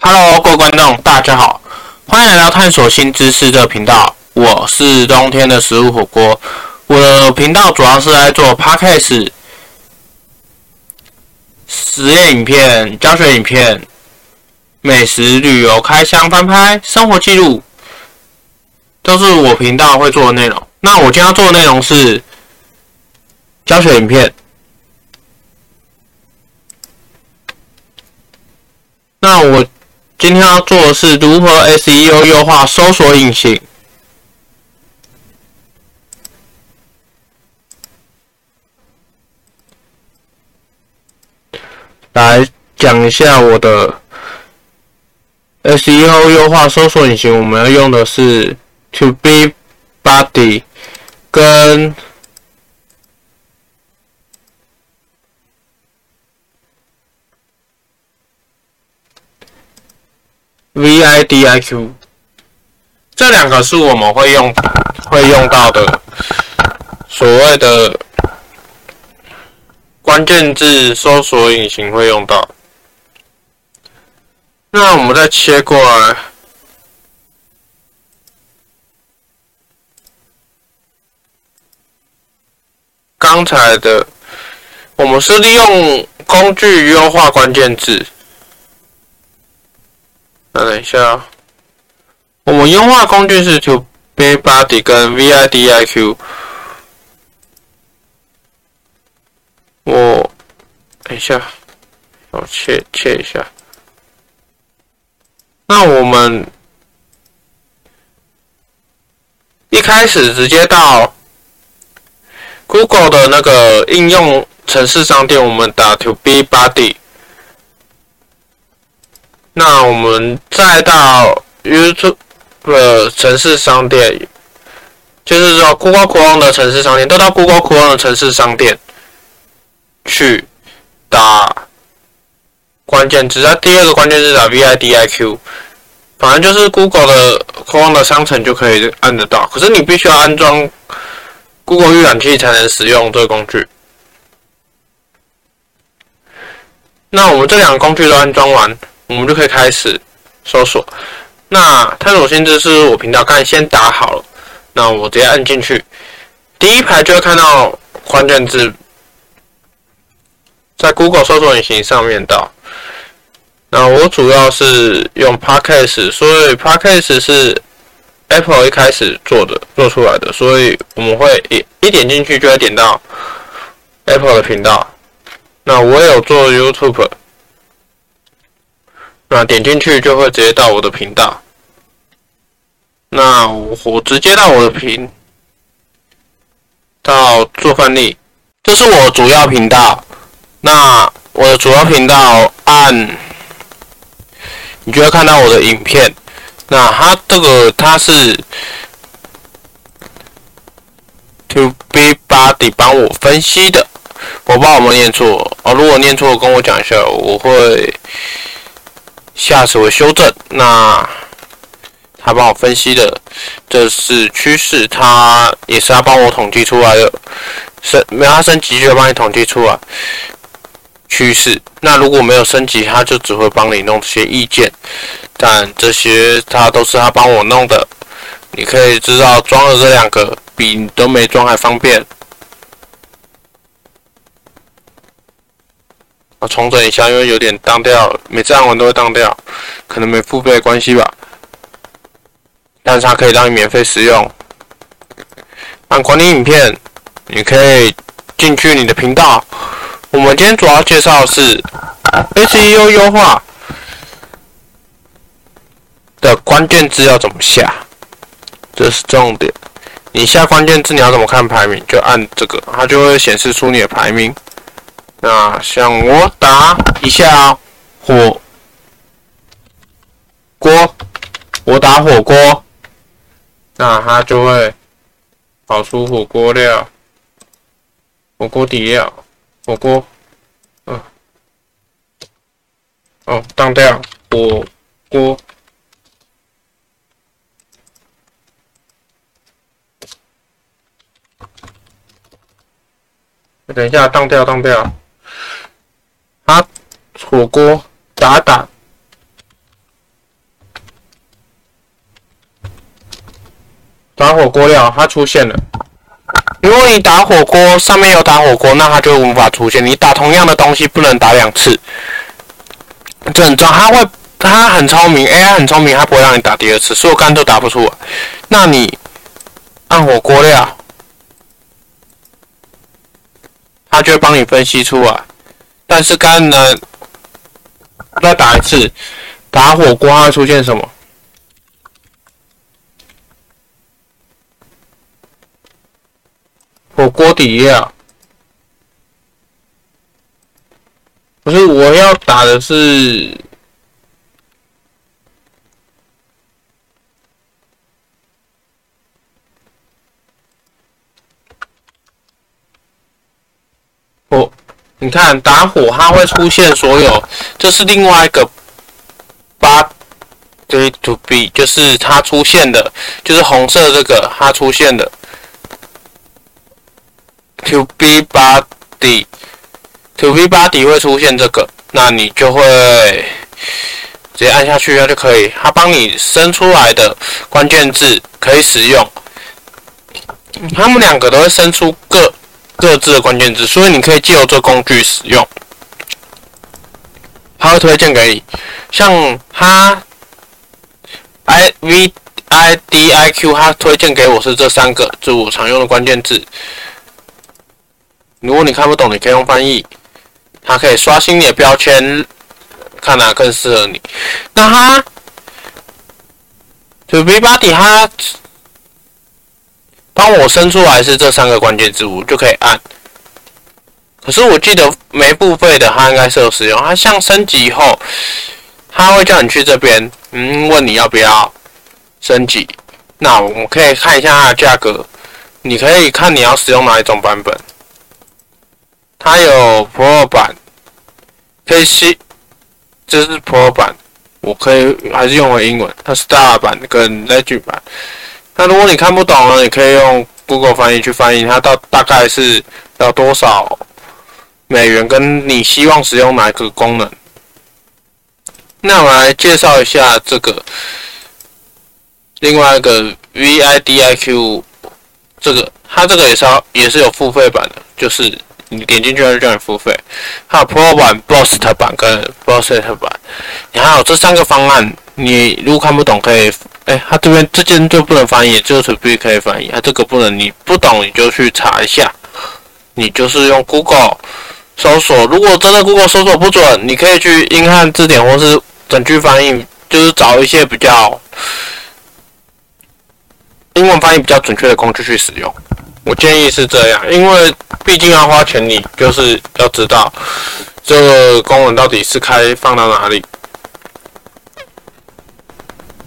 Hello，各位观众，大家好，欢迎来到探索新知识这个频道。我是冬天的食物火锅。我的频道主要是来做 Podcast、实验影片、教学影片、美食、旅游、开箱、翻拍、生活记录，都是我频道会做的内容。那我今天要做的内容是教学影片。那我。今天要做的是如何 SEO 优化搜索引擎。来讲一下我的 SEO 优化搜索引擎，我们要用的是 To Be Body 跟。VIDIQ，这两个是我们会用会用到的所谓的关键字搜索引擎会用到。那我们再切过来，刚才的我们是利用工具优化关键字。那等一下，我们优化工具是 TubeBuddy 跟 VIDIQ。我等一下，我切切一下。那我们一开始直接到 Google 的那个应用程式商店，我们打 TubeBuddy。那我们再到 YouTube 的程式商店，就是说 Google Chrome 的城市商店，都到 Google Chrome 的城市商店去打关键字。那第二个关键字打 VIDIQ，反正就是 Google 的 Chrome 的商城就可以按得到。可是你必须要安装 Google 预览器才能使用这个工具。那我们这两个工具都安装完。我们就可以开始搜索。那探索新知识我频道刚才先打好了，那我直接按进去，第一排就会看到关键字，在 Google 搜索引擎上面的。那我主要是用 Podcast，所以 Podcast 是 Apple 一开始做的做出来的，所以我们会一一点进去就会点到 Apple 的频道。那我有做 YouTube。那点进去就会直接到我的频道。那我，直接到我的频道做范例，这是我主要频道。那我的主要频道按，你就会看到我的影片。那它这个它是，To be body 帮我分析的，我不知道有没有念错哦。如果念错，跟我讲一下，我会。下次会修正。那他帮我分析的，这是趋势，他也是他帮我统计出来的。升没有他升级就会帮你统计出来趋势。那如果没有升级，他就只会帮你弄这些意见。但这些他都是他帮我弄的。你可以知道装了这两个比你都没装还方便。重整一下，因为有点当掉，每次按完都会当掉，可能没付费关系吧。但是它可以让你免费使用。按管理影片，你可以进去你的频道。我们今天主要介绍的是 SEO 优化的关键字要怎么下，这是重点。你下关键字你要怎么看排名，就按这个，它就会显示出你的排名。那像我打一下火锅，我打火锅，那它就会跑出火锅料、火锅底料、火锅，嗯，哦，当掉火锅，等一下，当掉，当掉。火锅打打打火锅料，它出现了。如果你打火锅，上面有打火锅，那它就无法出现。你打同样的东西，不能打两次。很装，它会，它很聪明，AI 很聪明，它不会让你打第二次。所有干都打不出，那你按火锅料，它就会帮你分析出啊。但是干呢？再打一次，打火锅会出现什么？火锅底料，不是，我要打的是哦，你看打火，它会出现所有，这是另外一个八 three to be，就是它出现的，就是红色这个它出现的。To be body，To be body 会出现这个，那你就会直接按下去，它就可以，它帮你生出来的关键字可以使用。他们两个都会生出各各自的关键字，所以你可以借由这工具使用。他会推荐给你，像他 I V I D I Q，他推荐给我是这三个，是我常用的关键字。如果你看不懂，你可以用翻译，它可以刷新你的标签，看哪更适合你。那它 TubeBuddy 它帮我生出来是这三个关键字，我就可以按。可是我记得没付费的，它应该是有使用。它像升级以后，它会叫你去这边，嗯，问你要不要升级。那我们可以看一下它的价格，你可以看你要使用哪一种版本。它有 Pro 版，可以吸，这是 Pro 版，我可以还是用回英文。它 Star 版跟 Legend 版。那如果你看不懂呢，你可以用 Google 翻译去翻译它到大概是要多少美元，跟你希望使用哪一个功能。那我来介绍一下这个另外一个 VIDIQ，这个它这个也是也是有付费版的，就是。你点进去就叫你付费，还有 Pro 版、Boost 版跟 Boost 版，你还有这三个方案。你如果看不懂，可以，哎、欸，他这边这件就不能翻译，只有 To B 可以翻译，他这个不能。你不懂你就去查一下，你就是用 Google 搜索。如果真的 Google 搜索不准，你可以去英汉字典或是整句翻译，就是找一些比较英文翻译比较准确的工具去使用。我建议是这样，因为毕竟要花钱，你就是要知道这个功能到底是开放到哪里。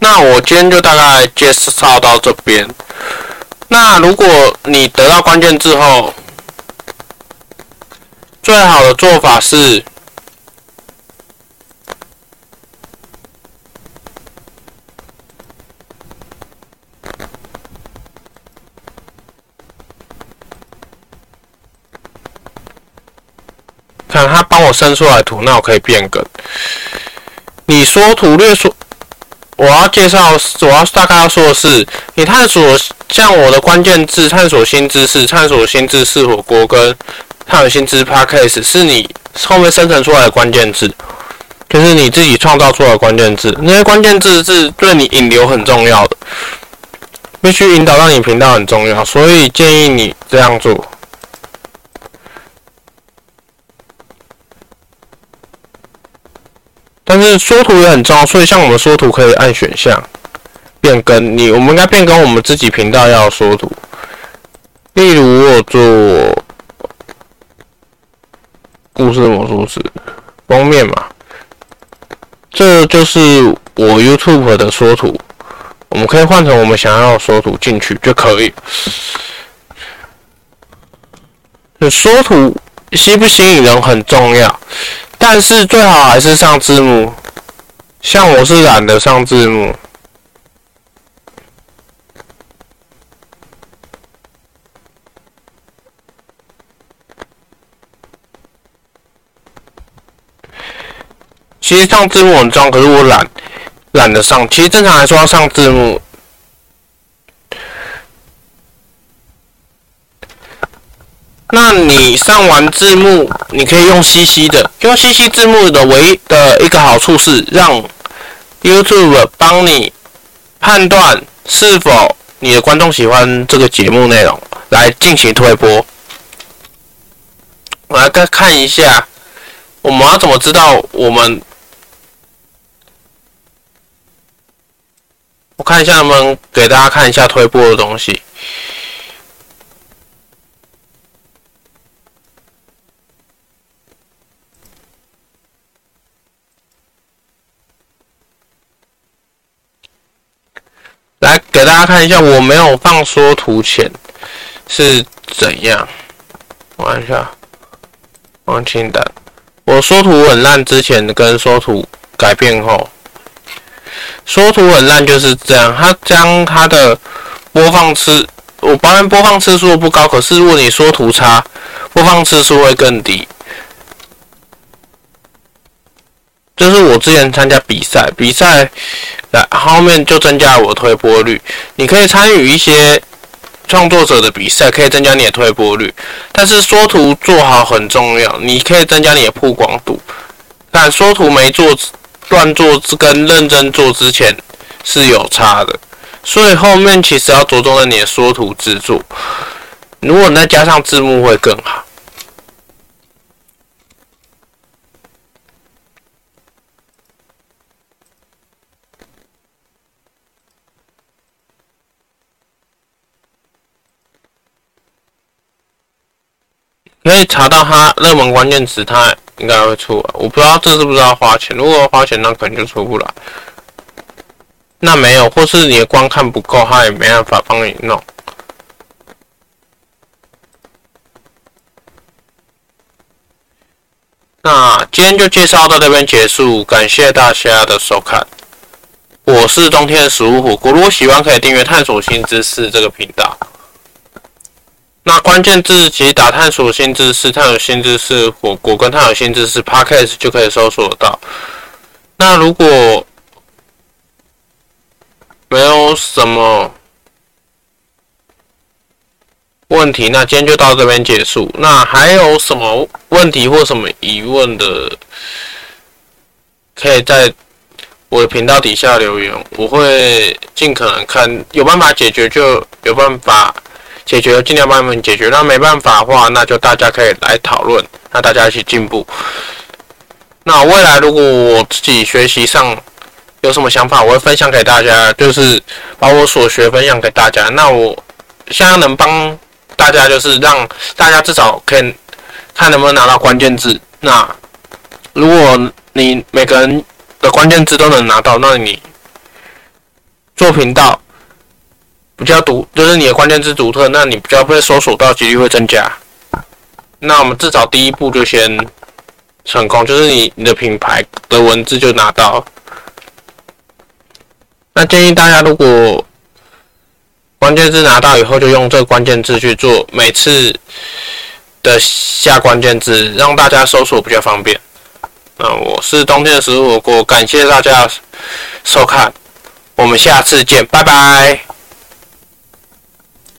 那我今天就大概介绍到这边。那如果你得到关键字后，最好的做法是。看他帮我生出来图，那我可以变更。你说图略说，我要介绍，我要大概要说的是，你探索像我的关键字，探索新知识，探索新知识火锅跟探索新知识 Podcast 是你后面生成出来的关键字，就是你自己创造出来的关键字。那些关键字是对你引流很重要的，必须引导到你频道很重要，所以建议你这样做。但是缩图也很重要，所以像我们缩图可以按选项变更。你我们应该变更我们自己频道要缩图，例如我做故事魔术师封面嘛，这就是我 YouTube 的缩图，我们可以换成我们想要缩图进去就可以。缩图吸不吸引人很重要。但是最好还是上字幕，像我是懒得上字幕。其实上字幕很重要，可是我懒，懒得上。其实正常来说要上字幕，那你上完字幕，你可以用 CC 的，用 CC 字幕的唯一的一个好处是让 YouTube 帮你判断是否你的观众喜欢这个节目内容，来进行推播。我来再看一下，我们要怎么知道我们？我看一下能不能给大家看一下推播的东西。来给大家看一下，我没有放缩图前是怎样。我看一下，放清单。我缩图很烂，之前跟缩图改变后，缩图很烂就是这样。它将它的播放次，我当然播放次数不高，可是如果你缩图差，播放次数会更低。就是我之前参加比赛，比赛来后面就增加了我的推播率。你可以参与一些创作者的比赛，可以增加你的推播率。但是缩图做好很重要，你可以增加你的曝光度。但缩图没做乱做跟认真做之前是有差的，所以后面其实要着重在你的缩图制作。如果你再加上字幕会更好。可以查到它热门关键词，它应该会出。我不知道这是不是要花钱，如果要花钱，那可能就出不来。那没有，或是你的观看不够，它也没办法帮你弄。那今天就介绍到这边结束，感谢大家的收看。我是冬天的食物火锅，如果喜欢可以订阅“探索新知识”这个频道。那关键字其实打“探索新知识”、“探索新知识火锅”跟“探索新知识 Podcast” 就可以搜索到。那如果没有什么问题，那今天就到这边结束。那还有什么问题或什么疑问的，可以在我的频道底下留言，我会尽可能看，有办法解决就有办法。解决，尽量帮你们解决。那没办法的话，那就大家可以来讨论，那大家一起进步。那未来如果我自己学习上有什么想法，我会分享给大家，就是把我所学分享给大家。那我现在能帮大家，就是让大家至少可以看能不能拿到关键字。那如果你每个人的关键字都能拿到，那你做频道。比较独，就是你的关键字独特，那你比较被搜索到几率会增加。那我们至少第一步就先成功，就是你你的品牌的文字就拿到。那建议大家，如果关键字拿到以后，就用这个关键字去做每次的下关键字，让大家搜索比较方便。那我是冬天的食物火锅，感谢大家收看，我们下次见，拜拜。